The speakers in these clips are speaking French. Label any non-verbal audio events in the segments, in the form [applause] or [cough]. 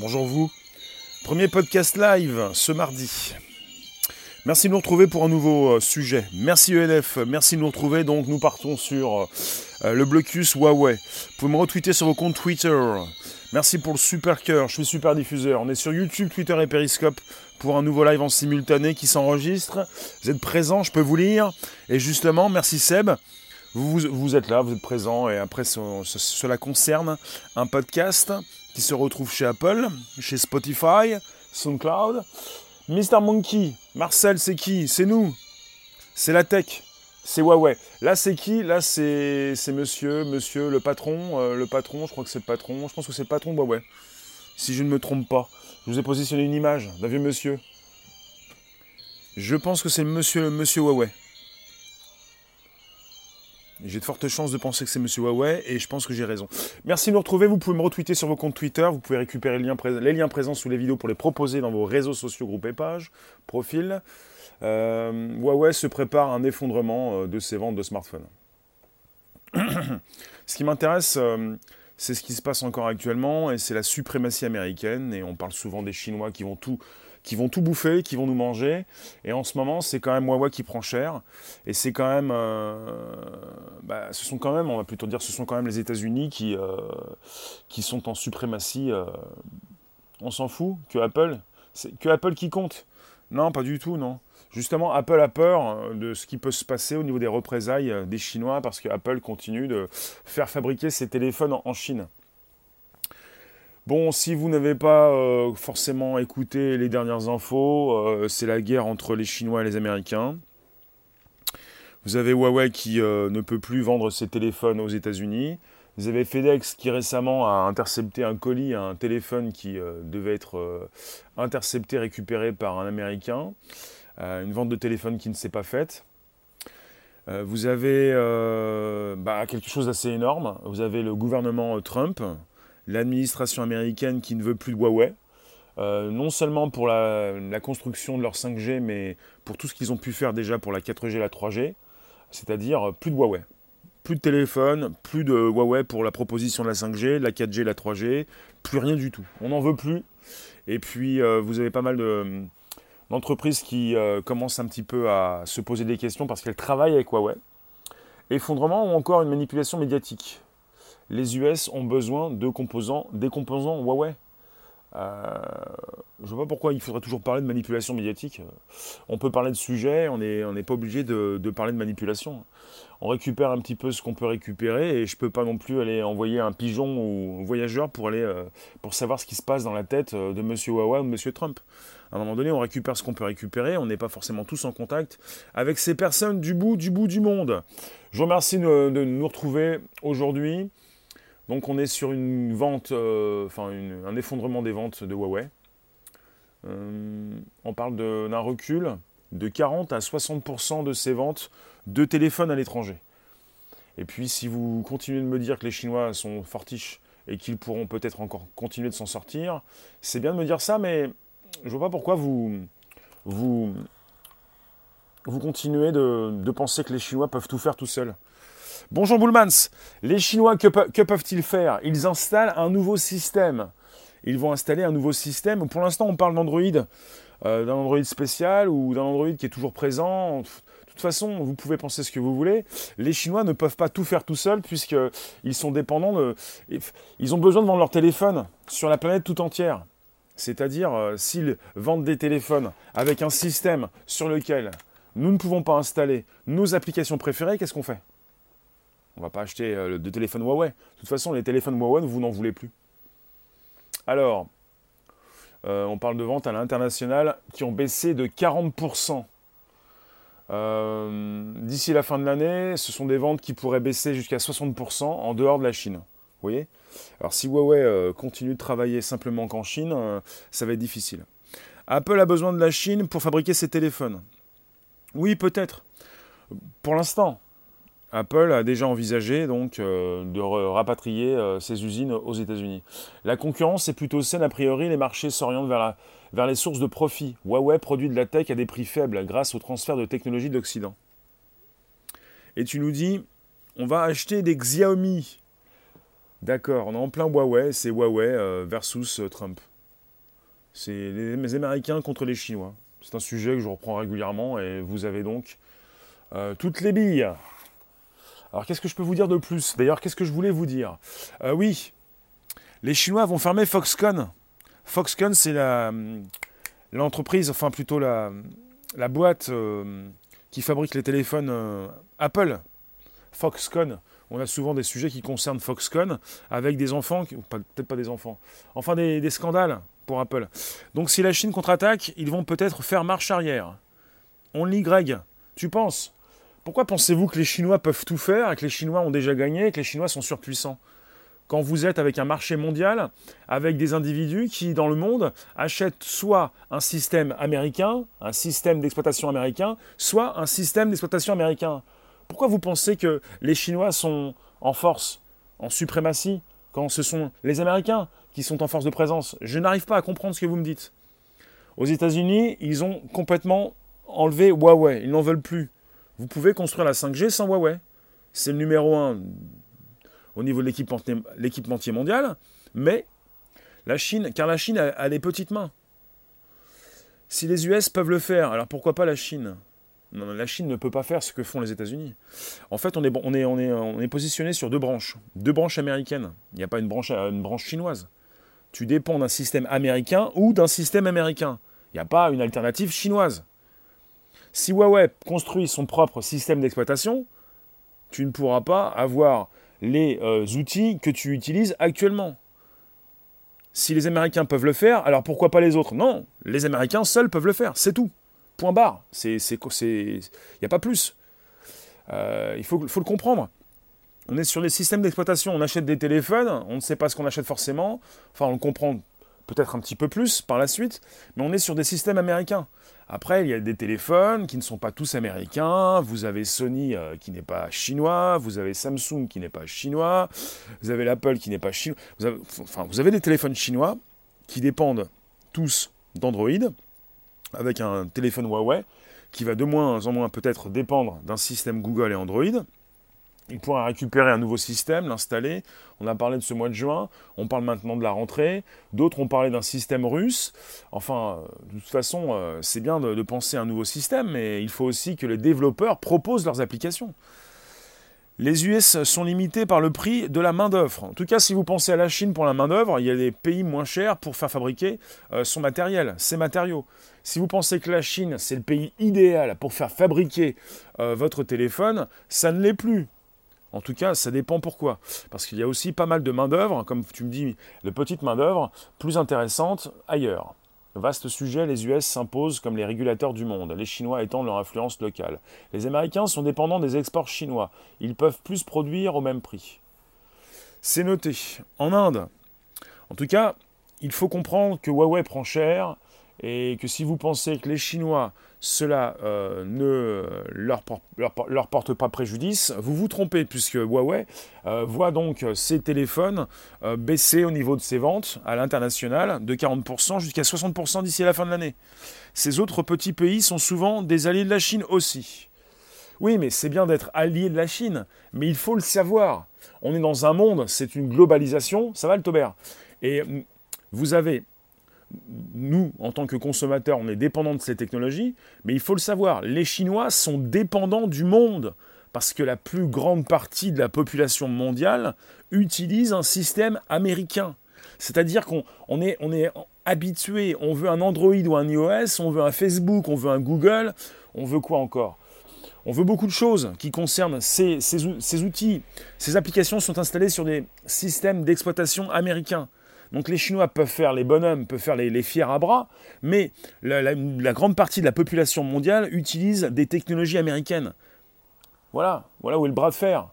Bonjour vous. Premier podcast live ce mardi. Merci de nous retrouver pour un nouveau euh, sujet. Merci ELF, merci de nous retrouver. Donc nous partons sur euh, le blocus Huawei. Vous pouvez me retweeter sur vos comptes Twitter. Merci pour le super cœur, je suis super diffuseur. On est sur YouTube, Twitter et Periscope pour un nouveau live en simultané qui s'enregistre. Vous êtes présents, je peux vous lire. Et justement, merci Seb. Vous, vous, êtes là, vous êtes présent et après cela concerne un podcast qui se retrouve chez Apple, chez Spotify, SoundCloud. Mr. Monkey, Marcel, c'est qui? C'est nous. C'est la tech. C'est Huawei. Là, c'est qui? Là, c'est monsieur, monsieur, le patron. Euh, le patron, je crois que c'est le patron. Je pense que c'est le patron Huawei. Si je ne me trompe pas. Je vous ai positionné une image d'un vieux monsieur? Je pense que c'est monsieur, monsieur Huawei. J'ai de fortes chances de penser que c'est Monsieur Huawei et je pense que j'ai raison. Merci de nous retrouver. Vous pouvez me retweeter sur vos comptes Twitter. Vous pouvez récupérer les liens, présents sous les vidéos pour les proposer dans vos réseaux sociaux, groupes et pages, profils. Euh, Huawei se prépare un effondrement euh, de ses ventes de smartphones. [coughs] ce qui m'intéresse, euh, c'est ce qui se passe encore actuellement et c'est la suprématie américaine. Et on parle souvent des Chinois qui vont tout qui vont tout bouffer, qui vont nous manger. Et en ce moment, c'est quand même Huawei qui prend cher. Et c'est quand même, euh, bah, ce sont quand même, on va plutôt dire, ce sont quand même les États-Unis qui, euh, qui sont en suprématie. Euh, on s'en fout que Apple, que Apple qui compte. Non, pas du tout, non. Justement, Apple a peur de ce qui peut se passer au niveau des représailles des Chinois parce que Apple continue de faire fabriquer ses téléphones en Chine. Bon, si vous n'avez pas euh, forcément écouté les dernières infos, euh, c'est la guerre entre les Chinois et les Américains. Vous avez Huawei qui euh, ne peut plus vendre ses téléphones aux États-Unis. Vous avez FedEx qui récemment a intercepté un colis, un téléphone qui devait être intercepté, récupéré par un Américain. une vente de téléphone qui ne s'est pas faite. vous avez bah, quelque chose d'assez énorme. Vous avez le gouvernement Trump l'administration américaine qui ne veut plus de Huawei. Euh, non seulement pour la, construction de leur 5G, mais pour tout ce qu'ils ont pu faire déjà pour la 4G et la 3G, c'est-à-dire plus de Huawei. Plus de téléphone, plus de Huawei pour la proposition de la 5G, la 4G, la 3G, plus rien du tout. On n'en veut plus. Et puis, euh, vous avez pas mal d'entreprises qui euh, commencent un petit peu à se poser des questions parce qu'elles travaillent avec Huawei. Effondrement ou encore une manipulation médiatique? Les US ont besoin de composants, des composants Huawei. Euh, je ne vois pas pourquoi il faudrait toujours parler de manipulation médiatique. On peut parler de sujet, on n'est pas obligé de, parler de manipulation. On récupère un petit peu ce qu'on peut récupérer et je ne peux pas non plus aller envoyer un pigeon ou un voyageur pour, aller, euh, pour savoir ce qui se passe dans la tête de M. Huawei ou de M. Trump. À un moment donné, on récupère ce qu'on peut récupérer, on n'est pas forcément tous en contact avec ces personnes du bout du bout du monde. Je vous remercie de nous retrouver aujourd'hui. Donc on est sur une vente, euh, enfin un effondrement des ventes de Huawei. Euh, on parle d'un recul de 40 à 60% de ces ventes de téléphones à l'étranger. Et puis si vous continuez de me dire que les Chinois sont fortiches et qu'ils pourront peut-être encore continuer de s'en sortir, c'est bien de me dire ça, mais je vois pas pourquoi vous, vous, vous continuez de, de penser que les Chinois peuvent tout faire tout seuls. Bonjour Boulmans, les Chinois, que, peuvent-ils faire? Ils installent un nouveau système. Ils vont installer un nouveau système. Pour l'instant, on parle d'Android, euh, d'un Android spécial ou d'un Android qui est toujours présent. De toute façon, vous pouvez penser ce que vous voulez. Les Chinois ne peuvent pas tout faire tout seuls puisqu'ils sont dépendants de... Ils ont besoin de vendre leur téléphone sur la planète tout entière. C'est-à-dire, euh, s'ils vendent des téléphones avec un système sur lequel nous ne pouvons pas installer nos applications préférées, qu'est-ce qu'on fait? On va pas acheter euh, de téléphone Huawei. De toute façon, les téléphones Huawei, vous n'en voulez plus. Alors, euh, on parle de ventes à l'international qui ont baissé de 40%. Euh, d'ici la fin de l'année, ce sont des ventes qui pourraient baisser jusqu'à 60% en dehors de la Chine. Vous voyez? Alors si Huawei continue de travailler simplement qu'en Chine, ça va être difficile. Apple a besoin de la Chine pour fabriquer ses téléphones. Oui, peut-être. Pour l'instant, Apple a déjà envisagé donc euh, de rapatrier euh, ses usines aux États-Unis. La concurrence est plutôt saine a priori, les marchés s'orientent vers, les sources de profit. Huawei produit de la tech à des prix faibles grâce au transfert de technologies d'Occident. Et tu nous dis, on va acheter des Xiaomi. D'accord, on est en plein Huawei, c'est Huawei euh, versus Trump. C'est les Américains contre les Chinois. C'est un sujet que je reprends régulièrement et vous avez donc toutes les billes. Alors qu'est-ce que je peux vous dire de plus? D'ailleurs, qu'est-ce que je voulais vous dire? Euh, Oui, les Chinois vont fermer Foxconn. Foxconn, c'est la, l'entreprise, enfin plutôt la, la boîte euh, qui fabrique les téléphones Apple. Foxconn. On a souvent des sujets qui concernent Foxconn avec des enfants, peut-être pas des enfants, enfin des, des scandales pour Apple. Donc si la Chine contre-attaque, ils vont peut-être faire marche arrière. On lit Greg. Tu penses? Pourquoi pensez-vous que les Chinois peuvent tout faire et que les Chinois ont déjà gagné et que les Chinois sont surpuissants? Quand vous êtes avec un marché mondial, avec des individus qui, dans le monde, achètent soit un système américain, un système d'exploitation américain, soit un système d'exploitation américain. Pourquoi vous pensez que les Chinois sont en force, en suprématie, quand ce sont les Américains qui sont en force de présence? Je n'arrive pas à comprendre ce que vous me dites. Aux États-Unis, ils ont complètement enlever Huawei. Ils n'en veulent plus. Vous pouvez construire la 5G sans Huawei. C'est le numéro un au niveau de l'équipementier mondial. Mais la Chine, car la Chine a, des petites mains. Si les US peuvent le faire, alors pourquoi pas la Chine? Non, la Chine ne peut pas faire ce que font les États-Unis. En fait, on est, on, est, on, est, on est positionné sur deux branches. Deux branches américaines. Il n'y a pas une branche chinoise. Tu dépends d'un système américain ou d'un système américain. Il n'y a pas une alternative chinoise. Si Huawei construit son propre système d'exploitation, tu ne pourras pas avoir les euh, outils que tu utilises actuellement. Si les Américains peuvent le faire, alors pourquoi pas les autres? Non, les Américains seuls peuvent le faire, c'est tout. Point barre. Il n'y a pas plus. Euh, il faut, faut le comprendre. On est sur les systèmes d'exploitation, on achète des téléphones, on ne sait pas ce qu'on achète forcément, enfin on le comprend peut-être un petit peu plus par la suite, mais on est sur des systèmes américains. Après, il y a des téléphones qui ne sont pas tous américains. Vous avez Sony euh, qui n'est pas chinois. Vous avez Samsung qui n'est pas chinois. Vous avez l'Apple qui n'est pas chinois. Enfin, vous avez des téléphones chinois qui dépendent tous d'Android, avec un téléphone Huawei qui va de moins en moins peut-être dépendre d'un système Google et Android il pourra récupérer un nouveau système, l'installer. On a parlé de ce mois de juin, on parle maintenant de la rentrée. D'autres ont parlé d'un système russe. Enfin, de toute façon, euh, c'est bien de, penser à un nouveau système, mais il faut aussi que les développeurs proposent leurs applications. Les US sont limités par le prix de la main-d'œuvre. En tout cas, si vous pensez à la Chine pour la main-d'œuvre, il y a des pays moins chers pour faire fabriquer euh, son matériel, ses matériaux. Si vous pensez que la Chine, c'est le pays idéal pour faire fabriquer euh, votre téléphone, ça ne l'est plus. En tout cas, ça dépend pourquoi. Parce qu'il y a aussi pas mal de main-d'œuvre, comme tu me dis, de petites main-d'œuvre, plus intéressantes ailleurs. Vaste sujet, les US s'imposent comme les régulateurs du monde, les Chinois étendent leur influence locale. Les Américains sont dépendants des exports chinois, ils peuvent plus produire au même prix. C'est noté. En Inde, en tout cas, il faut comprendre que Huawei prend cher et que si vous pensez que les Chinois cela euh, ne leur, porte pas préjudice, vous vous trompez, puisque Huawei euh, voit donc ses téléphones euh, baisser au niveau de ses ventes à l'international de 40% jusqu'à 60% d'ici la fin de l'année. Ces autres petits pays sont souvent des alliés de la Chine aussi. Oui, mais c'est bien d'être allié de la Chine, mais il faut le savoir. On est dans un monde, c'est une globalisation, ça va le Taubert. Et vous avez nous, en tant que consommateurs, on est dépendants de ces technologies, mais il faut le savoir, les Chinois sont dépendants du monde, parce que la plus grande partie de la population mondiale utilise un système américain. C'est-à-dire qu'on est, habitué, on veut un Android ou un iOS, on veut un Facebook, on veut un Google, on veut quoi encore? On veut beaucoup de choses qui concernent ces outils. Ces applications sont installées sur des systèmes d'exploitation américains. Donc les Chinois peuvent faire les bonhommes, peuvent faire les, fiers à bras, mais la, grande partie de la population mondiale utilise des technologies américaines. Voilà, voilà où est le bras de fer.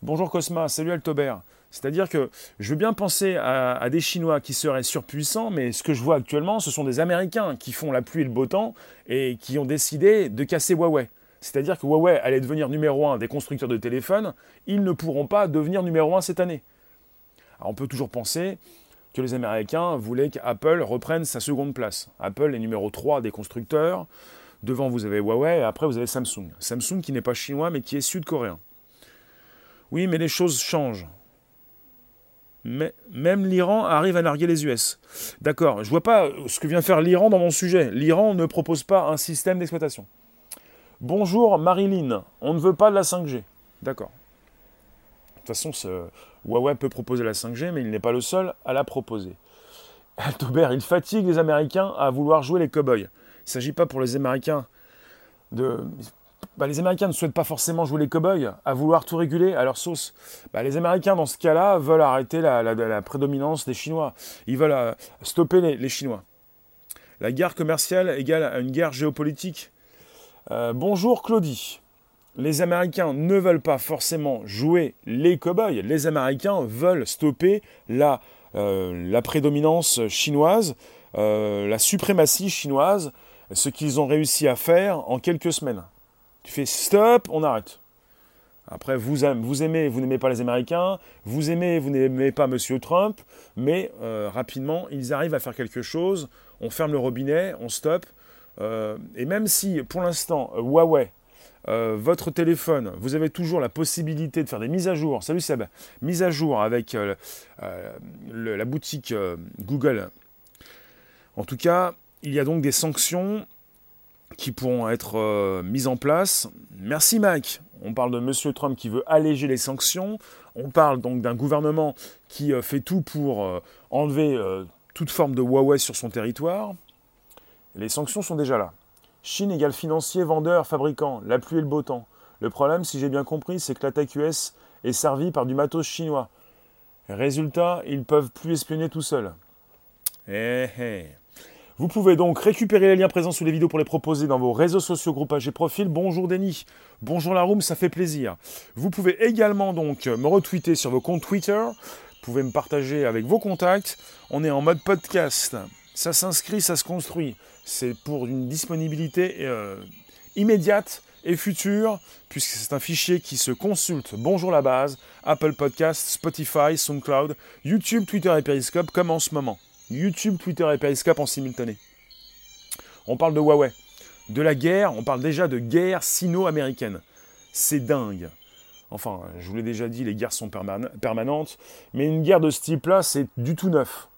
Bonjour Cosma, salut Altobert. C'est-à-dire que je veux bien penser à, des Chinois qui seraient surpuissants, mais ce que je vois actuellement, ce sont des Américains qui font la pluie et le beau temps et qui ont décidé de casser Huawei. C'est-à-dire que Huawei allait devenir numéro un des constructeurs de téléphones, ils ne pourront pas devenir numéro un cette année on peut toujours penser que les Américains voulaient qu'Apple reprenne sa seconde place. Apple est numéro 3 des constructeurs. Devant, vous avez Huawei et après, vous avez Samsung. Samsung qui n'est pas chinois mais qui est sud-coréen. Oui, mais les choses changent. Même l'Iran arrive à narguer les US. D'accord, je vois pas ce que vient faire l'Iran dans mon sujet. L'Iran ne propose pas un système d'exploitation. Bonjour Marilyn, on ne veut pas de la 5G. D'accord. De toute façon, Huawei peut proposer la 5G, mais il n'est pas le seul à la proposer. Altobert, il fatigue les Américains à vouloir jouer les cow-boys. Il ne s'agit pas pour les Américains de bah, les Américains ne souhaitent pas forcément jouer les cow-boys, à vouloir tout réguler à leur sauce. Bah, les Américains, dans ce cas-là, veulent arrêter la, prédominance des Chinois. Ils veulent euh, stopper les, Chinois. La guerre commerciale égale à une guerre géopolitique. Euh, bonjour Claudie. Les Américains ne veulent pas forcément jouer les cow-boys. Les Américains veulent stopper la, euh, la prédominance chinoise, la suprématie chinoise, ce qu'ils ont réussi à faire en quelques semaines. Tu fais stop, on arrête. Après, vous, vous aimez, vous n'aimez pas les Américains, vous aimez, vous n'aimez pas M. Trump, mais euh, rapidement, ils arrivent à faire quelque chose, on ferme le robinet, on stoppe. Euh, et même si, pour l'instant, Huawei, euh, votre téléphone, vous avez toujours la possibilité de faire des mises à jour. Salut Seb, mise à jour avec la boutique Google. En tout cas, il y a donc des sanctions qui pourront être euh, mises en place. Merci Mike. On parle de M. Trump qui veut alléger les sanctions. On parle donc d'un gouvernement qui euh, fait tout pour euh, enlever toute forme de Huawei sur son territoire. Les sanctions sont déjà là. Chine égale financier, vendeur, fabricant, la pluie et le beau temps. Le problème, si j'ai bien compris, c'est que l'attaque US est servie par du matos chinois. Résultat, ils peuvent plus espionner tout seuls. Eh eh. Vous pouvez donc récupérer les liens présents sous les vidéos pour les proposer dans vos réseaux sociaux, groupages et profils. Bonjour Denis, bonjour la room, ça fait plaisir. Vous pouvez également donc me retweeter sur vos comptes Twitter. Vous pouvez me partager avec vos contacts. On est en mode podcast. Ça s'inscrit, ça se construit. C'est pour une disponibilité euh, immédiate et future, puisque c'est un fichier qui se consulte. Bonjour la base, Apple Podcast, Spotify, SoundCloud, YouTube, Twitter et Periscope, comme en ce moment. YouTube, Twitter et Periscope en simultané. On parle de Huawei, de la guerre, on parle déjà de guerre sino-américaine. C'est dingue. Enfin, je vous l'ai déjà dit, les guerres sont permanentes, mais une guerre de ce type-là, c'est du tout neuf.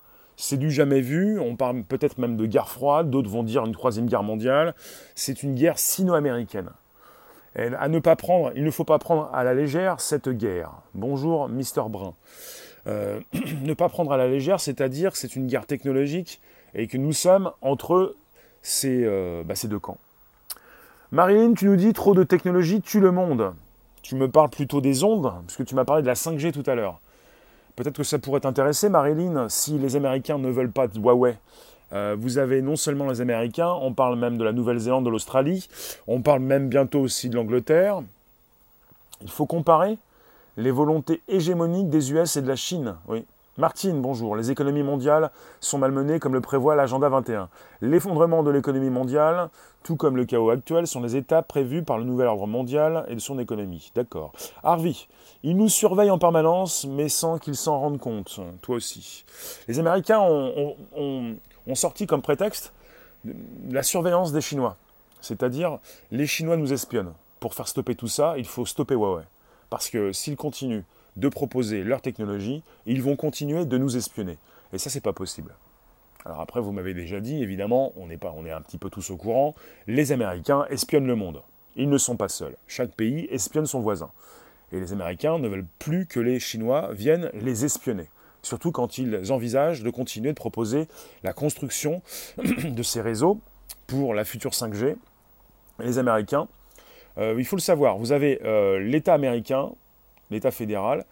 C'est du jamais vu, on parle peut-être même de guerre froide, d'autres vont dire une troisième guerre mondiale. C'est une guerre sino-américaine. À ne pas prendre, il ne faut pas prendre à la légère cette guerre. Bonjour, Mister Brun. Euh, [clears throat] ne pas prendre à la légère, c'est-à-dire que c'est une guerre technologique et que nous sommes entre ces, euh, bah, ces deux camps. Marilyn, tu nous dis trop de technologie tue le monde. Tu me parles plutôt des ondes, puisque tu m'as parlé de la 5G tout à l'heure. Peut-être que ça pourrait t'intéresser, Marilyn, si les Américains ne veulent pas de Huawei. Euh, vous avez non seulement les Américains, on parle même de la Nouvelle-Zélande, de l'Australie, on parle même bientôt aussi de l'Angleterre. Il faut comparer les volontés hégémoniques des US et de la Chine. Oui. Martine, bonjour. Les économies mondiales sont malmenées comme le prévoit l'agenda 21. L'effondrement de l'économie mondiale, tout comme le chaos actuel, sont les étapes prévues par le nouvel ordre mondial et de son économie. D'accord. Harvey, ils nous surveillent en permanence, mais sans qu'ils s'en rendent compte. Toi aussi. Les Américains ont, ont sorti comme prétexte la surveillance des Chinois. C'est-à-dire, les Chinois nous espionnent. Pour faire stopper tout ça, il faut stopper Huawei. Parce que s'ils continuent de proposer leur technologie, ils vont continuer de nous espionner. Et ça, c'est pas possible. Alors après, vous m'avez déjà dit, évidemment, on est, un petit peu tous au courant, les Américains espionnent le monde. Ils ne sont pas seuls. Chaque pays espionne son voisin. Et les Américains ne veulent plus que les Chinois viennent les espionner. Surtout quand ils envisagent de continuer de proposer la construction [clears throat] de ces réseaux pour la future 5G. Les Américains euh, il faut le savoir, vous avez euh, l'État américain, l'État fédéral,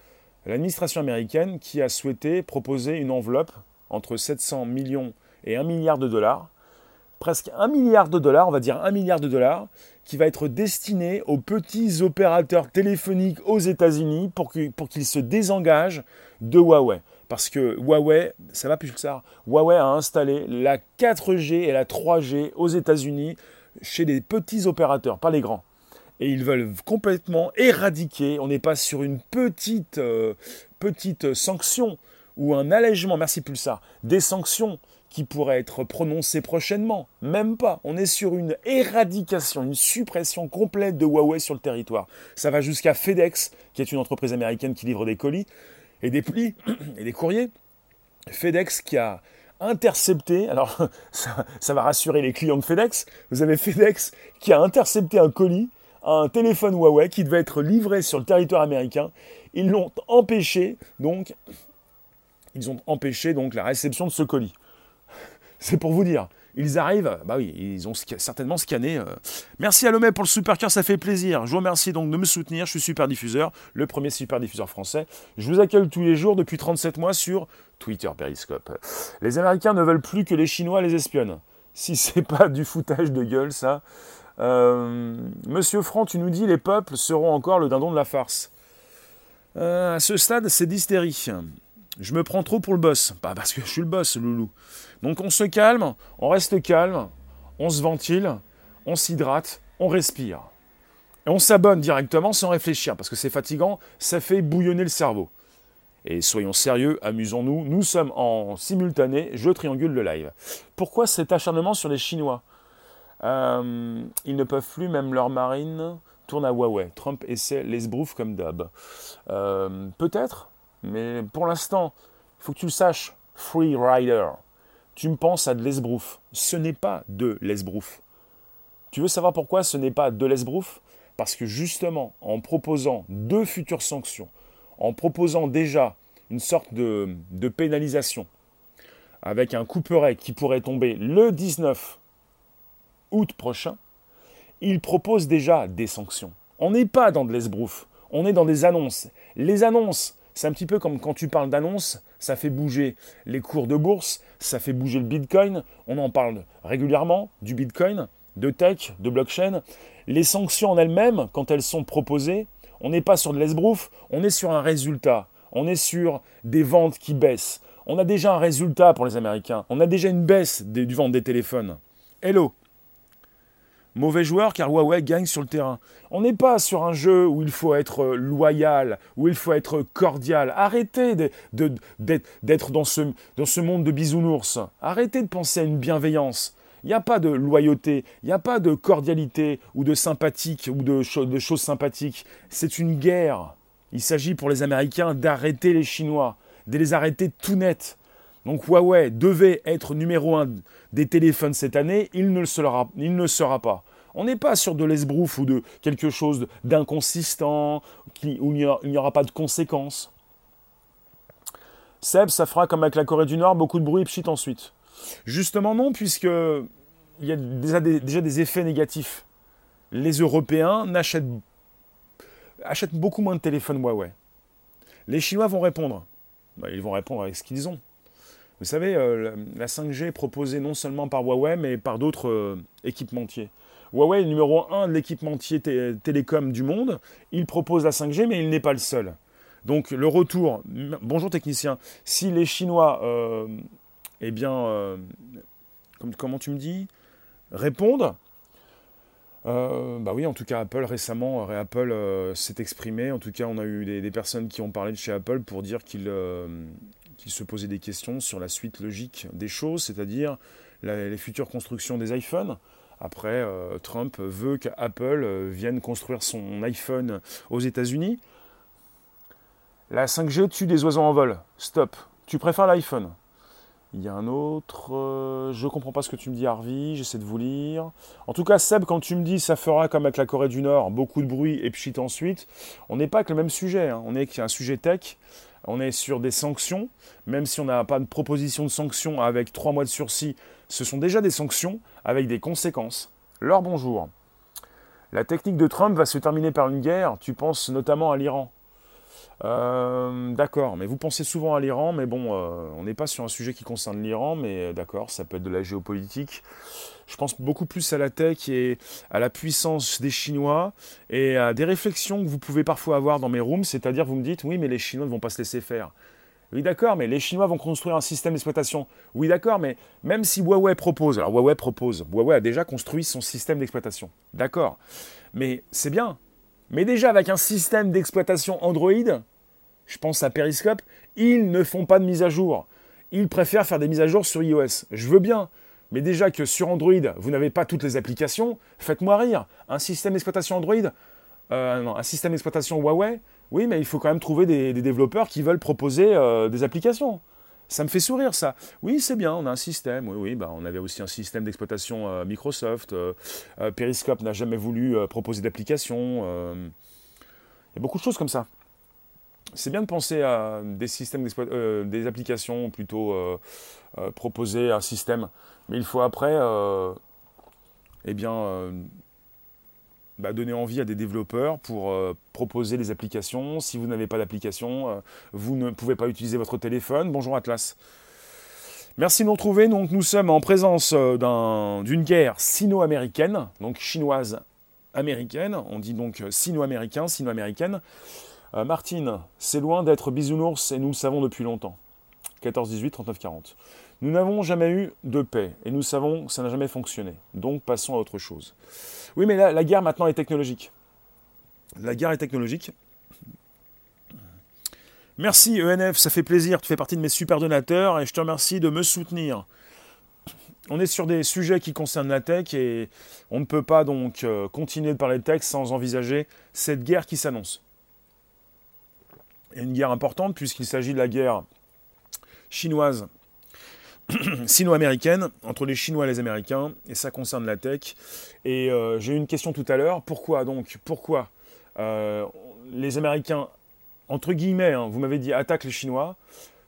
l'administration américaine qui a souhaité proposer une enveloppe entre 700 millions et 1 milliard de dollars, presque 1 milliard de dollars, on va dire 1 milliard de dollars, qui va être destiné aux petits opérateurs téléphoniques aux États-Unis pour qu'ils se désengagent de Huawei. Parce que Huawei, ça va plus que ça, Huawei a installé la 4G et la 3G aux États-Unis chez des petits opérateurs, pas les grands et ils veulent complètement éradiquer. On n'est pas sur une petite, euh, petite sanction ou un allègement, merci Pulsar, des sanctions qui pourraient être prononcées prochainement. Même pas. On est sur une éradication, une suppression complète de Huawei sur le territoire. Ça va jusqu'à FedEx, qui est une entreprise américaine qui livre des colis. et des plis [clears throat] et des courriers. FedEx qui a intercepté, alors [laughs] ça, ça, va rassurer les clients de FedEx, vous avez FedEx qui a intercepté un colis, un téléphone Huawei qui devait être livré sur le territoire américain. Ils l'ont empêché, donc, ils ont empêché donc la réception de ce colis. [laughs] C'est pour vous dire. Ils arrivent, bah oui, ils ont certainement scanné. Euh. Merci à Lomé pour le super cœur, ça fait plaisir. Je vous remercie donc de me soutenir. Je suis super diffuseur, le premier super diffuseur français. Je vous accueille tous les jours depuis 37 mois sur Twitter Periscope. Les Américains ne veulent plus que les Chinois les espionnent. Si c'est pas du foutage de gueule, ça. Euh, Monsieur Franck, tu nous dis les peuples seront encore le dindon de la farce. Euh, à ce stade, c'est d'hystérie. Je me prends trop pour le boss. Pas parce que je suis le boss, loulou. Donc on se calme, on reste calme, on se ventile, on s'hydrate, on respire. Et on s'abonne directement sans réfléchir, parce que c'est fatigant, ça fait bouillonner le cerveau. Et soyons sérieux, amusons-nous, nous sommes en simultané, je triangule le live. Pourquoi cet acharnement sur les Chinois? Euh, Ils ne peuvent plus, même leur marine tourne à Huawei. Trump essaie l'esbrouf comme d'hab. Euh, peut-être, mais pour l'instant, il faut que tu le saches, Free Rider tu me penses à de l'esbrouf. Ce n'est pas de l'esbrouf. Tu veux savoir pourquoi ce n'est pas de l'esbrouf? Parce que justement, en proposant deux futures sanctions, en proposant déjà une sorte de, de pénalisation, avec un couperet qui pourrait tomber le 19 août prochain, il propose déjà des sanctions. On n'est pas dans de l'esbrouf, on est dans des annonces. Les annonces, c'est un petit peu comme quand tu parles d'annonce, ça fait bouger les cours de bourse, ça fait bouger le Bitcoin. On en parle régulièrement du Bitcoin, de tech, de blockchain. Les sanctions en elles-mêmes, quand elles sont proposées, on n'est pas sur de l'esbrouf, on est sur un résultat. On est sur des ventes qui baissent. On a déjà un résultat pour les Américains. On a déjà une baisse du vente des téléphones. Hello, mauvais joueur car Huawei gagne sur le terrain. On n'est pas sur un jeu où il faut être loyal, où il faut être cordial. Arrêtez d'être dans ce, dans ce monde de bisounours. Arrêtez de penser à une bienveillance. Il n'y a pas de loyauté, il n'y a pas de cordialité ou de sympathique ou de, de choses sympathiques. C'est une guerre. Il s'agit pour les Américains d'arrêter les Chinois, de les arrêter tout net. Donc Huawei devait être numéro un des téléphones cette année, il ne le sera, pas. On n'est pas sur de l'esbrouf ou de quelque chose d'inconsistant, où il n'y aura, pas de conséquences. Seb, ça fera comme avec la Corée du Nord, beaucoup de bruit et pchit ensuite. Justement non, puisque il y a déjà des, effets négatifs. Les Européens achètent beaucoup moins de téléphones Huawei. Les Chinois vont répondre. Bah, ils vont répondre avec ce qu'ils ont. Vous savez, euh, la 5G est proposée non seulement par Huawei, mais par d'autres euh, équipementiers. Huawei est le numéro 1 de l'équipementier télécom du monde. Il propose la 5G, mais il n'est pas le seul. Donc le retour, bonjour technicien, si les Chinois, euh, eh bien, comment tu me dis, répondent, bah oui, en tout cas, Apple récemment, Apple s'est exprimé. En tout cas, on a eu des, personnes qui ont parlé de chez Apple pour dire qu'ils qui se posait des questions sur la suite logique des choses, c'est-à-dire les futures constructions des iPhones. Après, euh, Trump veut qu'Apple euh, vienne construire son iPhone aux États-Unis. La 5G tue des oiseaux en vol. Stop. Tu préfères l'iPhone? Il y a un autre. Euh, je comprends pas ce que tu me dis, Harvey. J'essaie de vous lire. En tout cas, Seb, quand tu me dis ça fera comme avec la Corée du Nord, beaucoup de bruit et pchit ensuite, on n'est pas avec le même sujet. Hein. On est avec un sujet tech. On est sur des sanctions, même si on n'a pas de proposition de sanctions avec trois mois de sursis, ce sont déjà des sanctions avec des conséquences. Leur bonjour. La technique de Trump va se terminer par une guerre, tu penses notamment à l'Iran. Euh, d'accord, mais vous pensez souvent à l'Iran, mais bon, euh, on n'est pas sur un sujet qui concerne l'Iran, mais euh, d'accord, ça peut être de la géopolitique. Je pense beaucoup plus à la tech et à la puissance des Chinois et à des réflexions que vous pouvez parfois avoir dans mes rooms, c'est-à-dire vous me dites, oui, mais les Chinois ne vont pas se laisser faire. Oui, d'accord, mais les Chinois vont construire un système d'exploitation. Oui, d'accord, mais même si Huawei propose, alors Huawei propose, Huawei a déjà construit son système d'exploitation. D'accord, mais c'est bien, mais déjà, avec un système d'exploitation Android, je pense à Periscope, ils ne font pas de mise à jour. Ils préfèrent faire des mises à jour sur iOS. Je veux bien. Mais déjà que sur Android, vous n'avez pas toutes les applications, faites-moi rire. Un système d'exploitation Android, euh, un système d'exploitation Huawei, Oui, mais il faut quand même trouver des, développeurs qui veulent proposer euh, des applications. Ça me fait sourire, ça. Oui, c'est bien, on a un système. Oui, oui, bah, on avait aussi un système d'exploitation euh, Microsoft. Periscope n'a jamais voulu proposer d'application. Il y a beaucoup de choses comme ça. C'est bien de penser à des systèmes des applications plutôt proposer un système. Mais il faut après, eh bien, bah, donner envie à des développeurs pour euh, proposer des applications. Si vous n'avez pas d'application, euh, vous ne pouvez pas utiliser votre téléphone. Bonjour Atlas. Merci de nous retrouver. Donc, nous sommes en présence euh, d'une guerre sino-américaine, donc chinoise américaine. On dit donc sino-américain, sino-américaine. Martine, c'est loin d'être bisounours et nous le savons depuis longtemps. 14, 18, 39, 40. Nous n'avons jamais eu de paix et nous savons que ça n'a jamais fonctionné. Donc passons à autre chose. Oui, mais la, guerre maintenant est technologique. La guerre est technologique. Merci ENF, ça fait plaisir, tu fais partie de mes super donateurs et je te remercie de me soutenir. On est sur des sujets qui concernent la tech et on ne peut pas donc euh, continuer de parler de tech sans envisager cette guerre qui s'annonce. Et une guerre importante puisqu'il s'agit de la guerre chinoise [clears throat] sino-américaine entre les Chinois et les Américains, et ça concerne la tech. Et euh, j'ai eu une question tout à l'heure. Pourquoi donc Pourquoi euh, les Américains, entre guillemets, hein, vous m'avez dit attaquent les Chinois?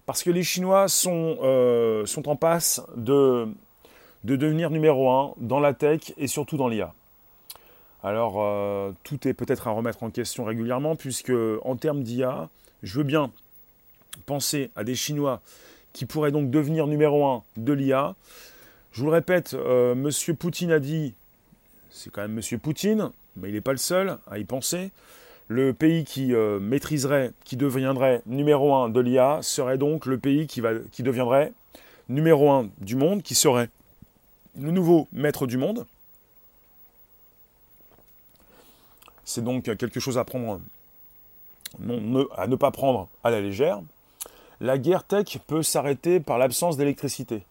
Parce que les Chinois sont, euh, sont en passe de, de devenir numéro un dans la tech et surtout dans l'IA. Alors, tout est peut-être à remettre en question régulièrement, puisque en termes d'IA, je veux bien penser à des Chinois qui pourrait donc devenir numéro un de l'IA. Je vous le répète, euh, M. Poutine a dit, c'est quand même M. Poutine, mais il n'est pas le seul à y penser, le pays qui euh, maîtriserait, qui deviendrait numéro un de l'IA serait donc le pays qui deviendrait numéro un du monde, qui serait le nouveau maître du monde. C'est donc quelque chose à prendre, à ne pas prendre à la légère la guerre tech peut s'arrêter par l'absence d'électricité.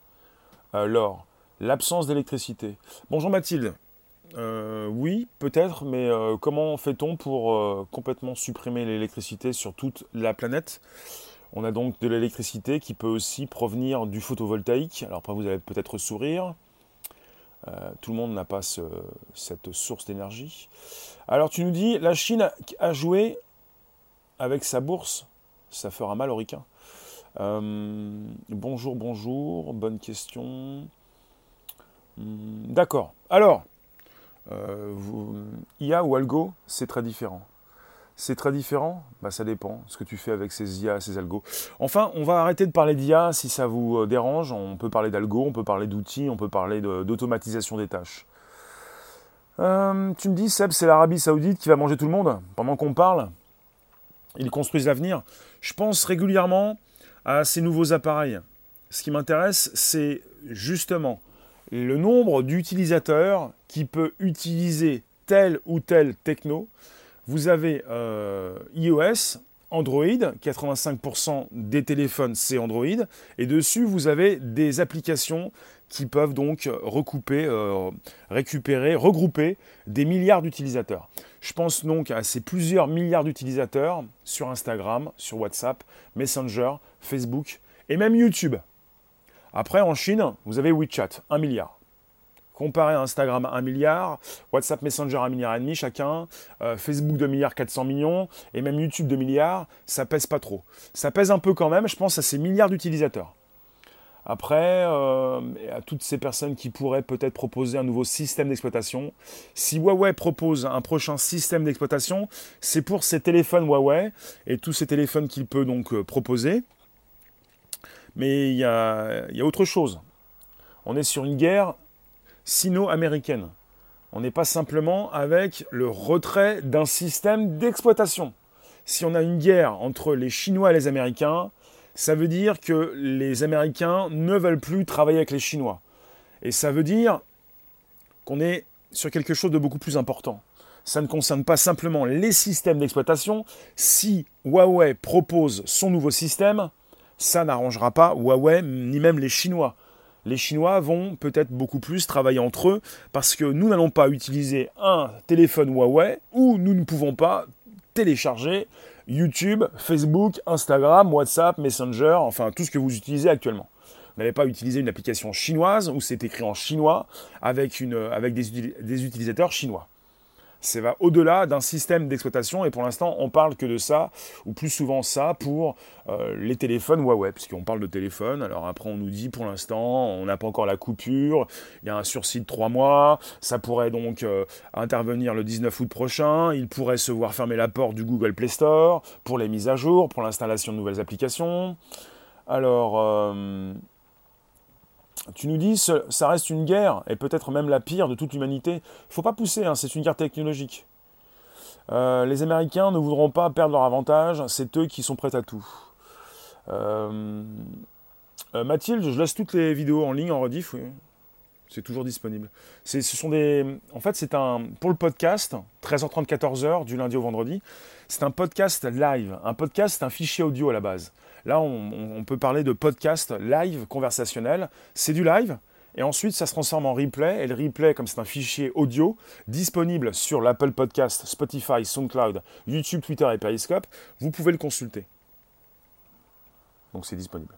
Alors, l'absence d'électricité. Bonjour Mathilde. Euh, oui, peut-être, mais euh, comment fait-on pour euh, complètement supprimer l'électricité sur toute la planète? On a donc de l'électricité qui peut aussi provenir du photovoltaïque. Alors après, vous allez peut-être sourire. tout le monde n'a pas cette source d'énergie. Alors tu nous dis, la Chine a joué avec sa bourse. Ça fera mal aux ricains. Euh, bonjour, bonjour, bonne question. Hmm, d'accord. Alors, euh, IA ou algo, c'est très différent. C'est très différent? Bah, Ça dépend ce que tu fais avec ces IA, ces algos. Enfin, on va arrêter de parler d'IA si ça vous euh, dérange. On peut parler d'algo, on peut parler d'outils, on peut parler d'automatisation des tâches. tu me dis, Seb, c'est l'Arabie Saoudite qui va manger tout le monde pendant qu'on parle? Ils construisent l'avenir. Je pense régulièrement à ces nouveaux appareils. Ce qui m'intéresse, c'est justement le nombre d'utilisateurs qui peut utiliser telle ou telle techno. Vous avez euh, iOS, Android, 85% des téléphones c'est Android, et dessus vous avez des applications qui peuvent donc recouper, euh, récupérer, regrouper des milliards d'utilisateurs. Je pense donc à ces plusieurs milliards d'utilisateurs sur Instagram, sur WhatsApp, Messenger, Facebook et même YouTube. Après, en Chine, vous avez WeChat, 1 milliard. Comparé à Instagram, 1 milliard, WhatsApp Messenger, 1 milliard et demi chacun, euh, Facebook, 2 milliards 400 millions, et même YouTube, 2 milliards, ça pèse pas trop. Ça pèse un peu quand même, je pense, à ces milliards d'utilisateurs. Après, euh, à toutes ces personnes qui pourraient peut-être proposer un nouveau système d'exploitation, si Huawei propose un prochain système d'exploitation, c'est pour ces téléphones Huawei et tous ces téléphones qu'il peut donc euh, proposer. Mais il y a, autre chose. On est sur une guerre sino-américaine. On n'est pas simplement avec le retrait d'un système d'exploitation. Si on a une guerre entre les Chinois et les Américains, ça veut dire que les Américains ne veulent plus travailler avec les Chinois. Et ça veut dire qu'on est sur quelque chose de beaucoup plus important. Ça ne concerne pas simplement les systèmes d'exploitation. Si Huawei propose son nouveau système, ça n'arrangera pas Huawei ni même les Chinois. Les Chinois vont peut-être beaucoup plus travailler entre eux parce que nous n'allons pas utiliser un téléphone Huawei ou nous ne pouvons pas télécharger YouTube, Facebook, Instagram, WhatsApp, Messenger, enfin tout ce que vous utilisez actuellement. Vous n'avez pas utilisé une application chinoise où c'est écrit en chinois avec, une, avec des utilisateurs chinois. Ça va au-delà d'un système d'exploitation et pour l'instant on parle que de ça, ou plus souvent ça, pour euh, les téléphones Huawei, puisqu'on parle de téléphone, alors après on nous dit pour l'instant on n'a pas encore la coupure, il y a un sursis de 3 mois, ça pourrait donc euh, intervenir le 19 août prochain, il pourrait se voir fermer la porte du Google Play Store pour les mises à jour, pour l'installation de nouvelles applications. Alors... Euh, tu nous dis, ça reste une guerre, et peut-être même la pire de toute l'humanité. Il ne faut pas pousser, hein, c'est une guerre technologique. Euh, les Américains ne voudront pas perdre leur avantage, c'est eux qui sont prêts à tout. Euh, euh, Mathilde, je laisse toutes les vidéos en ligne, en rediff, oui. C'est toujours disponible. Ce sont des, en fait, c'est un pour le podcast, 13h30, 14h du lundi au vendredi. C'est un podcast live. Un podcast, c'est un fichier audio à la base. Là, on, peut parler de podcast live conversationnel. C'est du live. Et ensuite, ça se transforme en replay. Et le replay, comme c'est un fichier audio, disponible sur l'Apple Podcast, Spotify, SoundCloud, YouTube, Twitter et Periscope, vous pouvez le consulter. Donc c'est disponible.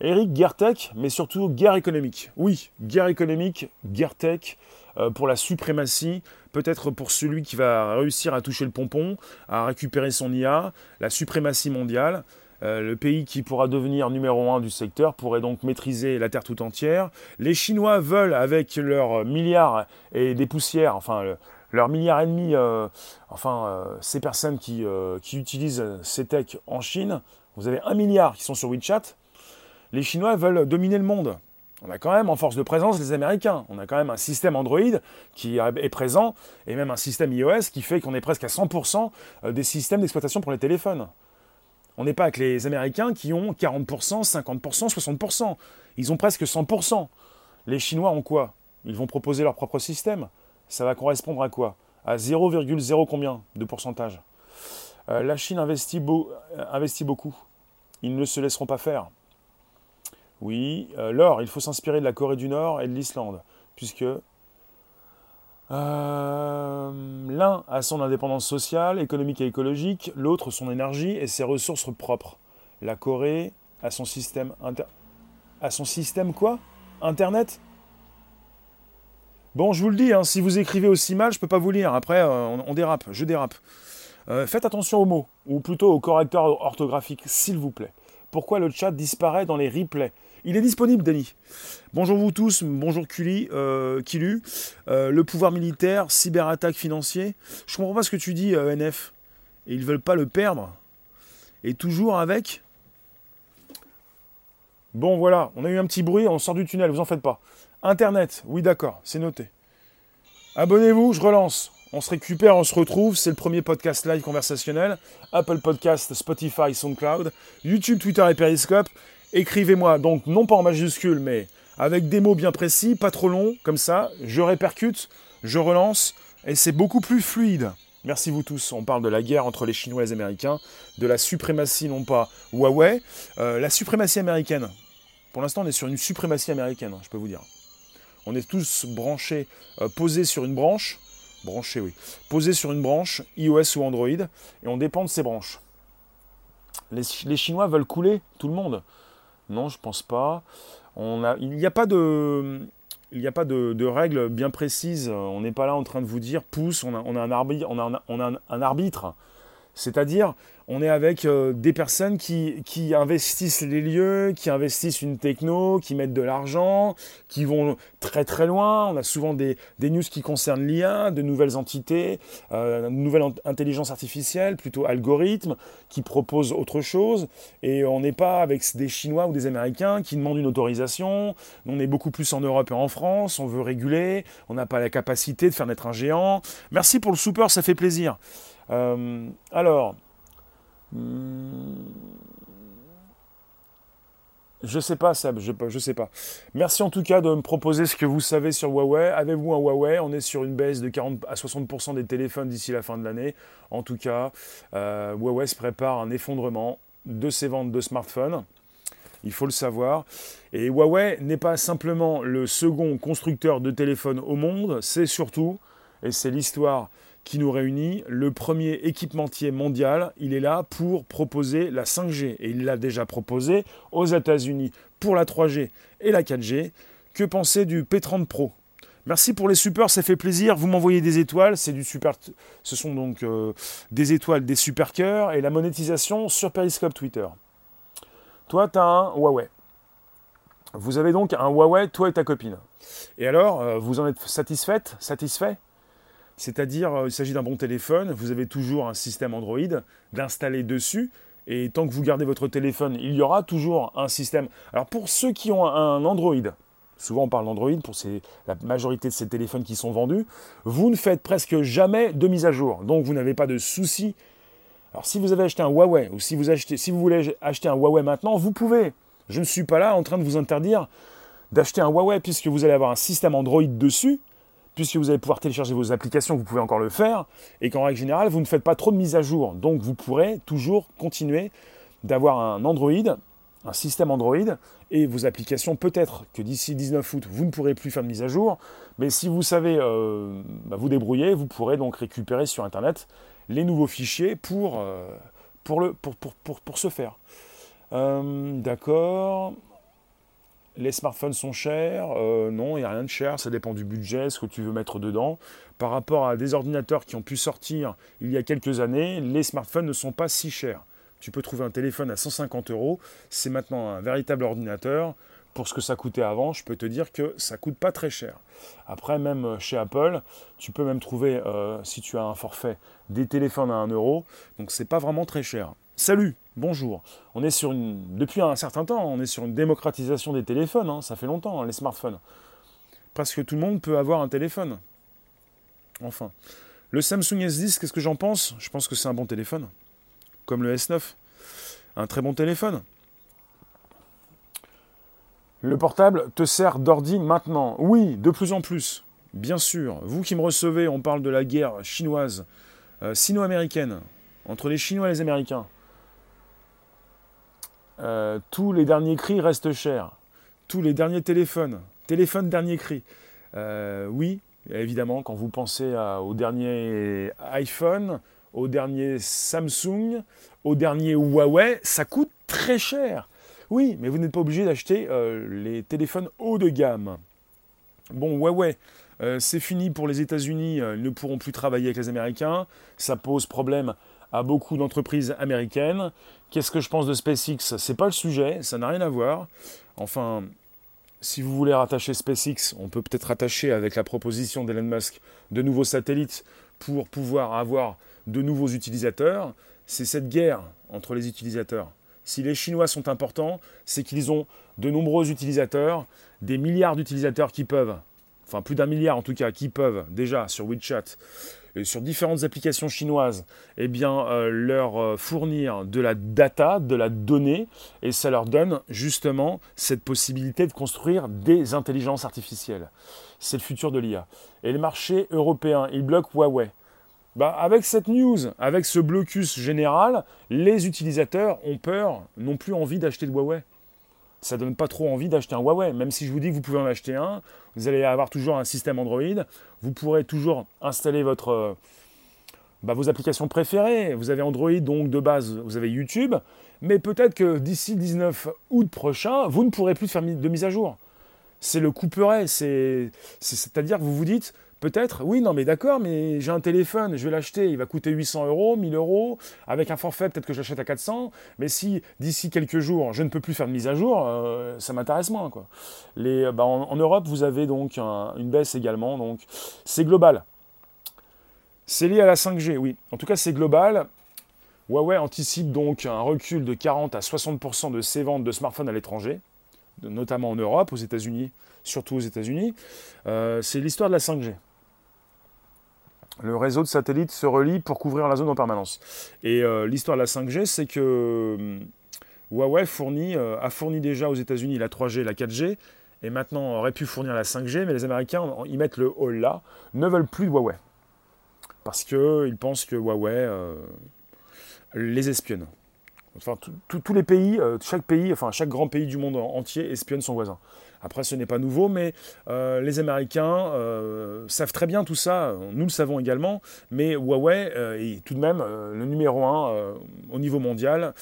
Eric, guerre tech, mais surtout guerre économique. Oui, guerre économique, guerre tech, euh, pour la suprématie, peut-être pour celui qui va réussir à toucher le pompon, à récupérer son IA, la suprématie mondiale. Euh, le pays qui pourra devenir numéro un du secteur pourrait donc maîtriser la Terre tout entière. Les Chinois veulent, avec leurs milliards et des poussières, enfin leurs milliards et demi, euh, enfin euh, ces personnes qui, qui utilisent ces techs en Chine, vous avez un milliard qui sont sur WeChat. Les Chinois veulent dominer le monde. On a quand même en force de présence les Américains. On a quand même un système Android qui est présent et même un système iOS qui fait qu'on est presque à 100% des systèmes d'exploitation pour les téléphones. On n'est pas avec les Américains qui ont 40%, 50%, 60%. Ils ont presque 100%. Les Chinois ont quoi? Ils vont proposer leur propre système. Ça va correspondre à quoi? À 0,0 combien de pourcentage? Euh, La Chine investit, euh, investit, beaucoup. Ils ne se laisseront pas faire. Oui, euh, l'or, il faut s'inspirer de la Corée du Nord et de l'Islande, puisque euh, l'un a son indépendance sociale, économique et écologique, l'autre son énergie et ses ressources propres. La Corée a son système inter... a son système quoi? Internet? Bon, je vous le dis, hein, si vous écrivez aussi mal, je peux pas vous lire. Après, euh, on, dérape, je dérape. Euh, faites attention aux mots, ou plutôt au correcteur orthographique, s'il vous plaît. Pourquoi le chat disparaît dans les replays? Il est disponible, Denis. Bonjour vous tous, bonjour euh, Kilu. Euh, le pouvoir militaire, cyberattaque financier. Je comprends pas ce que tu dis, euh, NF. Et ils veulent pas le perdre. Et toujours avec. Bon voilà, on a eu un petit bruit, on sort du tunnel, vous en faites pas. Internet, oui d'accord, c'est noté. Abonnez-vous, je relance. On se récupère, on se retrouve. C'est le premier podcast live conversationnel. Apple Podcast, Spotify, SoundCloud, YouTube, Twitter et Periscope. Écrivez-moi, donc non pas en majuscule, mais avec des mots bien précis, pas trop longs, comme ça, je répercute, je relance, et c'est beaucoup plus fluide. Merci vous tous. On parle de la guerre entre les Chinois et les Américains, de la suprématie, non pas Huawei, euh, la suprématie américaine. Pour l'instant, on est sur une suprématie américaine, je peux vous dire. On est tous branchés, euh, posés sur une branche, branchés, oui, posés sur une branche, iOS ou Android, et on dépend de ces branches. les Chinois veulent couler tout le monde. Non, je pense pas. Il n'y a pas de, il règles bien précises. On n'est pas là en train de vous dire pousse. On a un arbitre. C'est-à-dire, on est avec euh, des personnes qui, qui, investissent les lieux, qui investissent une techno, qui mettent de l'argent, qui vont très très loin. On a souvent des, des news qui concernent l'IA, de nouvelles entités, euh, une nouvelle intelligence artificielle, plutôt algorithme, qui proposent autre chose. Et on n'est pas avec des Chinois ou des Américains qui demandent une autorisation. On est beaucoup plus en Europe et en France. On veut réguler. On n'a pas la capacité de faire naître un géant. Merci pour le super, ça fait plaisir. Euh, alors, Hmm. Je sais pas, Seb, je, sais pas. Merci en tout cas de me proposer ce que vous savez sur Huawei. Avez-vous un Huawei? On est sur une baisse de 40 à 60% des téléphones d'ici la fin de l'année. En tout cas, euh, Huawei se prépare un effondrement de ses ventes de smartphones. Il faut le savoir. Et Huawei n'est pas simplement le second constructeur de téléphones au monde, c'est surtout, et c'est l'histoire qui nous réunit, le premier équipementier mondial, il est là pour proposer la 5G. Et il l'a déjà proposé aux États-Unis pour la 3G et la 4G. Que penser du P30 Pro? Merci pour les super, ça fait plaisir. Vous m'envoyez des étoiles, c'est du super. Ce sont donc euh, des étoiles, des super cœurs et la monétisation sur Periscope Twitter. Toi, tu as un Huawei. Vous avez donc un Huawei, toi et ta copine. Et alors, euh, vous en êtes satisfaite, satisfait? C'est-à-dire, euh, il s'agit d'un bon téléphone, vous avez toujours un système Android d'installer dessus, et tant que vous gardez votre téléphone, il y aura toujours un système. Alors pour ceux qui ont un Android, souvent on parle d'Android pour la majorité de ces téléphones qui sont vendus, vous ne faites presque jamais de mise à jour. Donc vous n'avez pas de souci. Alors si vous avez acheté un Huawei ou si vous, achetez, si vous voulez acheter un Huawei maintenant, vous pouvez. Je ne suis pas là en train de vous interdire d'acheter un Huawei puisque vous allez avoir un système Android dessus, puisque vous allez pouvoir télécharger vos applications, vous pouvez encore le faire, et qu'en règle générale, vous ne faites pas trop de mise à jour. Donc vous pourrez toujours continuer d'avoir un Android un système Android et vos applications, peut-être que d'ici 19 août, vous ne pourrez plus faire de mise à jour, mais si vous savez euh, bah, vous débrouiller, vous pourrez donc récupérer sur Internet les nouveaux fichiers pour, euh, faire. Euh, d'accord. Les smartphones sont chers Non, il n'y a rien de cher, ça dépend du budget, ce que tu veux mettre dedans. Par rapport à des ordinateurs qui ont pu sortir il y a quelques années, les smartphones ne sont pas si chers. Tu peux trouver un téléphone à 150 euros. C'est maintenant un véritable ordinateur. Pour ce que ça coûtait avant, je peux te dire que ça coûte pas très cher. Après, même chez Apple, tu peux même trouver, euh, si tu as un forfait, des téléphones à 1 euro. Donc c'est pas vraiment très cher. Salut, bonjour. On est sur une, depuis un certain temps, on est sur une démocratisation des téléphones. Hein. Ça fait longtemps, hein, les smartphones. Presque tout le monde peut avoir un téléphone. Enfin. Le Samsung S10, qu'est-ce que j'en pense? Je pense que c'est un bon téléphone comme le S9. Un très bon téléphone. Le portable te sert d'ordi maintenant. Oui, de plus en plus. Bien sûr. Vous qui me recevez, on parle de la guerre chinoise, euh, sino-américaine, entre les Chinois et les Américains. Euh, tous les derniers cris restent chers. Tous les derniers téléphones. Téléphone dernier cri. Euh, oui, évidemment, quand vous pensez au dernier iPhone, au dernier Samsung, au dernier Huawei, ça coûte très cher. Oui, mais vous n'êtes pas obligé d'acheter euh, les téléphones haut de gamme. Bon, Huawei, c'est fini pour les États-Unis, ils ne pourront plus travailler avec les Américains. Ça pose problème à beaucoup d'entreprises américaines. Qu'est-ce que je pense de SpaceX? C'est pas le sujet, ça n'a rien à voir. Enfin, si vous voulez rattacher SpaceX, on peut peut-être rattacher avec la proposition d'Elon Musk de nouveaux satellites pour pouvoir avoir de nouveaux utilisateurs, c'est cette guerre entre les utilisateurs. Si les Chinois sont importants, c'est qu'ils ont de nombreux utilisateurs, des milliards d'utilisateurs qui peuvent, enfin plus d'un milliard en tout cas, qui peuvent déjà sur WeChat sur différentes applications chinoises, eh euh, leur euh, fournir de la data, de la donnée, et ça leur donne justement cette possibilité de construire des intelligences artificielles. C'est le futur de l'IA. Et le marché européen, il bloque Huawei. Bah, avec cette news, avec ce blocus général, les utilisateurs ont peur, n'ont plus envie d'acheter de Huawei. Ça donne pas trop envie d'acheter un Huawei. Même si je vous dis que vous pouvez en acheter un, vous allez avoir toujours un système Android. Vous pourrez toujours installer votre, euh, bah, vos applications préférées. Vous avez Android, donc de base, vous avez YouTube. Mais peut-être que d'ici 19 août prochain, vous ne pourrez plus faire de mise à jour. C'est le couperet. C'est-à-dire que vous vous dites, Peut-être, oui, non, mais d'accord, mais j'ai un téléphone, je vais l'acheter, il va coûter 800 euros, 1000 euros, avec un forfait, peut-être que je l'achète à 400, mais si d'ici quelques jours, je ne peux plus faire de mise à jour, euh, ça m'intéresse moins. Les, bah, en, Europe, vous avez donc une baisse également, donc c'est global. C'est lié à la 5G, oui. En tout cas, c'est global. Huawei anticipe donc un recul de 40 à 60% de ses ventes de smartphones à l'étranger, notamment en Europe, aux États-Unis, surtout aux États-Unis. Euh, c'est l'histoire de la 5G. Le réseau de satellites se relie pour couvrir la zone en permanence. Et euh, l'histoire de la 5G, c'est que euh, Huawei euh, a fourni déjà aux États-Unis la 3G et la 4G, et maintenant aurait pu fournir la 5G, mais les Américains, ils mettent le hall là, ne veulent plus de Huawei. Parce qu'ils pensent que Huawei les espionne. Enfin, tous les pays, euh, chaque pays, enfin chaque grand pays du monde entier espionne son voisin. Après, ce n'est pas nouveau, mais euh, les Américains euh, savent très bien tout ça. Nous le savons également, mais Huawei est tout de même le numéro un au niveau mondial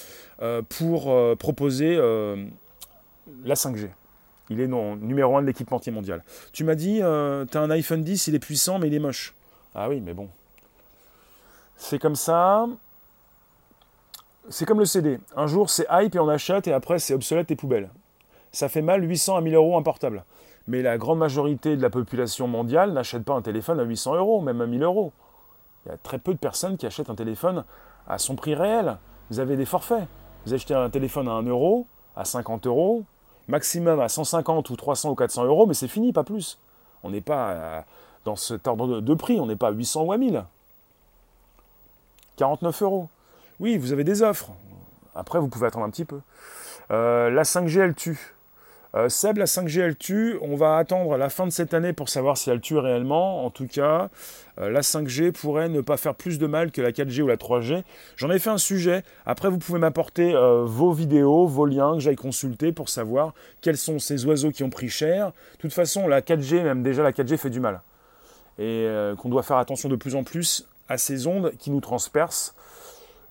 pour proposer la 5G. Il est numéro un de l'équipementier mondial. Tu m'as dit, tu as un iPhone 10, il est puissant, mais il est moche. Ah oui, mais bon. C'est comme ça c'est comme le CD. Un jour, c'est hype et on achète, et après, c'est obsolète et poubelle. Ça fait mal 800 à 1000 euros un portable. Mais la grande majorité de la population mondiale n'achète pas un téléphone à 800 euros, même à 1000 euros. Il y a très peu de personnes qui achètent un téléphone à son prix réel. Vous avez des forfaits. Vous achetez un téléphone à 1 euro, à 50 euros, maximum à 150 ou 300 ou 400 euros, mais c'est fini, pas plus. On n'est pas dans cet ordre de prix, on n'est pas à 800 ou à 1000. 49 euros. Oui, vous avez des offres. Après, vous pouvez attendre un petit peu. Euh, la 5G, elle tue. Euh, Seb, la 5G, elle tue. On va attendre la fin de cette année pour savoir si elle tue réellement. En tout cas, euh, la 5G pourrait ne pas faire plus de mal que la 4G ou la 3G. J'en ai fait un sujet. Après, vous pouvez m'apporter vos vidéos, vos liens que j'aille consulter pour savoir quels sont ces oiseaux qui ont pris cher. De toute façon, la 4G, même déjà la 4G fait du mal. Et qu'on doit faire attention de plus en plus à ces ondes qui nous transpercent.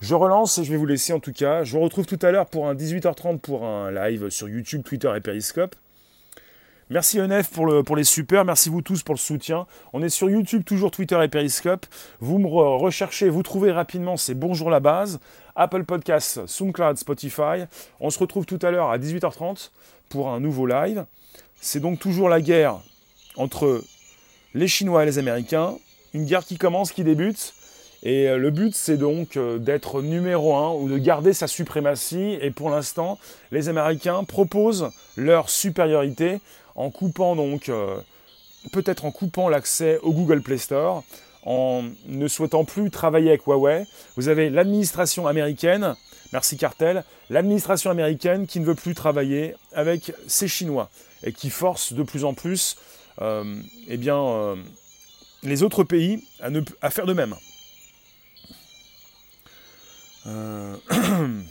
Je relance et je vais vous laisser en tout cas. Je vous retrouve tout à l'heure pour un 18h30 pour un live sur YouTube, Twitter et Periscope. Merci ENF pour, pour les super, merci vous tous pour le soutien. On est sur YouTube, toujours Twitter et Periscope. Vous me recherchez, vous trouvez rapidement, c'est Bonjour la base, Apple Podcasts, SoundCloud, Spotify. On se retrouve tout à l'heure à 18h30 pour un nouveau live. C'est donc toujours la guerre entre les Chinois et les Américains. Une guerre qui commence, qui débute. Et euh, le but, c'est donc euh, d'être numéro un ou de garder sa suprématie. Et pour l'instant, les Américains proposent leur supériorité en coupant donc, euh, peut-être en coupant l'accès au Google Play Store, en ne souhaitant plus travailler avec Huawei. Vous avez l'administration américaine, merci Cartel, l'administration américaine qui ne veut plus travailler avec ces Chinois et qui force de plus en plus eh les autres pays à faire de même. Euh, [clears throat]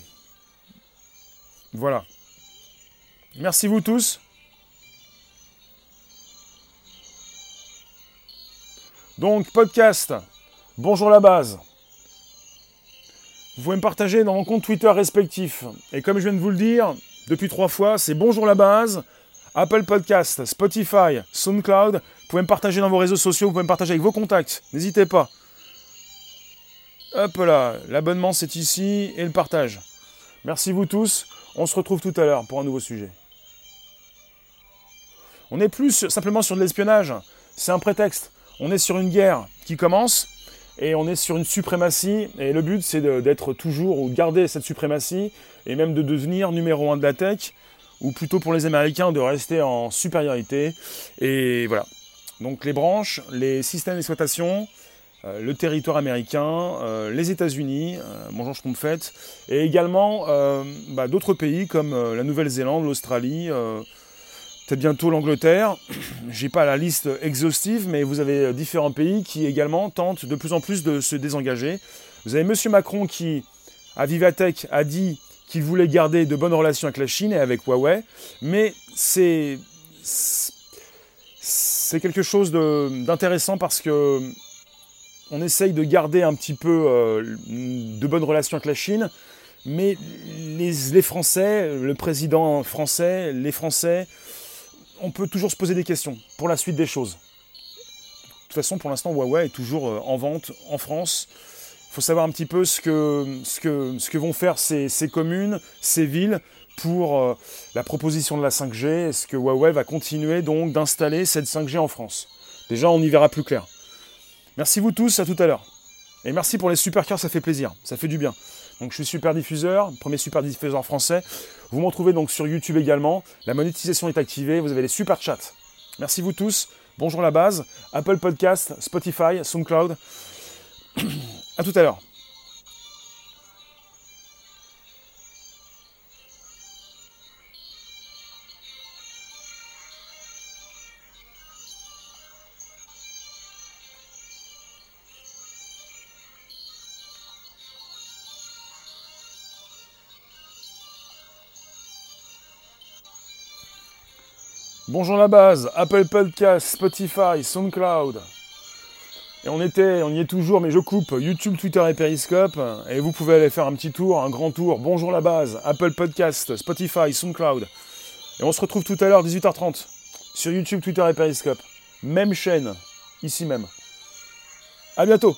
voilà. Merci vous tous. Donc, podcast. Bonjour la base. Vous pouvez me partager dans mon compte Twitter respectif. Et comme je viens de vous le dire, depuis trois fois, c'est Bonjour la base, Apple Podcast, Spotify, SoundCloud. Vous pouvez me partager dans vos réseaux sociaux, vous pouvez me partager avec vos contacts. N'hésitez pas. Hop là, l'abonnement c'est ici et le partage. Merci vous tous. On se retrouve tout à l'heure pour un nouveau sujet. On n'est plus simplement sur de l'espionnage. C'est un prétexte. On est sur une guerre qui commence et on est sur une suprématie. Et le but, c'est d'être toujours ou de garder cette suprématie et même de devenir numéro un de la tech ou plutôt pour les Américains de rester en supériorité. Et voilà. Donc les branches, les systèmes d'exploitation, euh, le territoire américain, euh, les États-Unis, euh, bonjour je fait, et également bah, d'autres pays comme la Nouvelle-Zélande, l'Australie, peut-être bientôt l'Angleterre. [clears throat] J'ai pas la liste exhaustive, mais vous avez différents pays qui également tentent de plus en plus de se désengager. Vous avez Monsieur Macron qui, à Vivatech, a dit qu'il voulait garder de bonnes relations avec la Chine et avec Huawei, mais c'est c'est quelque chose d'intéressant parce que on essaye de garder un petit peu euh, de bonnes relations avec la Chine, mais les, Français, le président français, les Français, on peut toujours se poser des questions pour la suite des choses. De toute façon, pour l'instant, Huawei est toujours euh, en vente en France. Il faut savoir un petit peu ce que, vont faire ces, communes, ces villes pour euh, la proposition de la 5G. Est-ce que Huawei va continuer donc d'installer cette 5G en France? Déjà, on y verra plus clair. Merci vous tous, à tout à l'heure. Et merci pour les super cœurs, ça fait plaisir, ça fait du bien. Donc je suis super diffuseur, premier super diffuseur français. Vous me retrouvez donc sur YouTube également. La monétisation est activée, vous avez les super chats. Merci vous tous. Bonjour la base, Apple Podcast, Spotify, SoundCloud. [clears throat] à tout à l'heure. Bonjour la base, Apple Podcast, Spotify, SoundCloud. Et on était, on y est toujours, mais je coupe YouTube, Twitter et Periscope. Et vous pouvez aller faire un petit tour, un grand tour. Bonjour la base, Apple Podcast, Spotify, SoundCloud. Et on se retrouve tout à l'heure, 18h30, sur YouTube, Twitter et Periscope. Même chaîne, ici même. À bientôt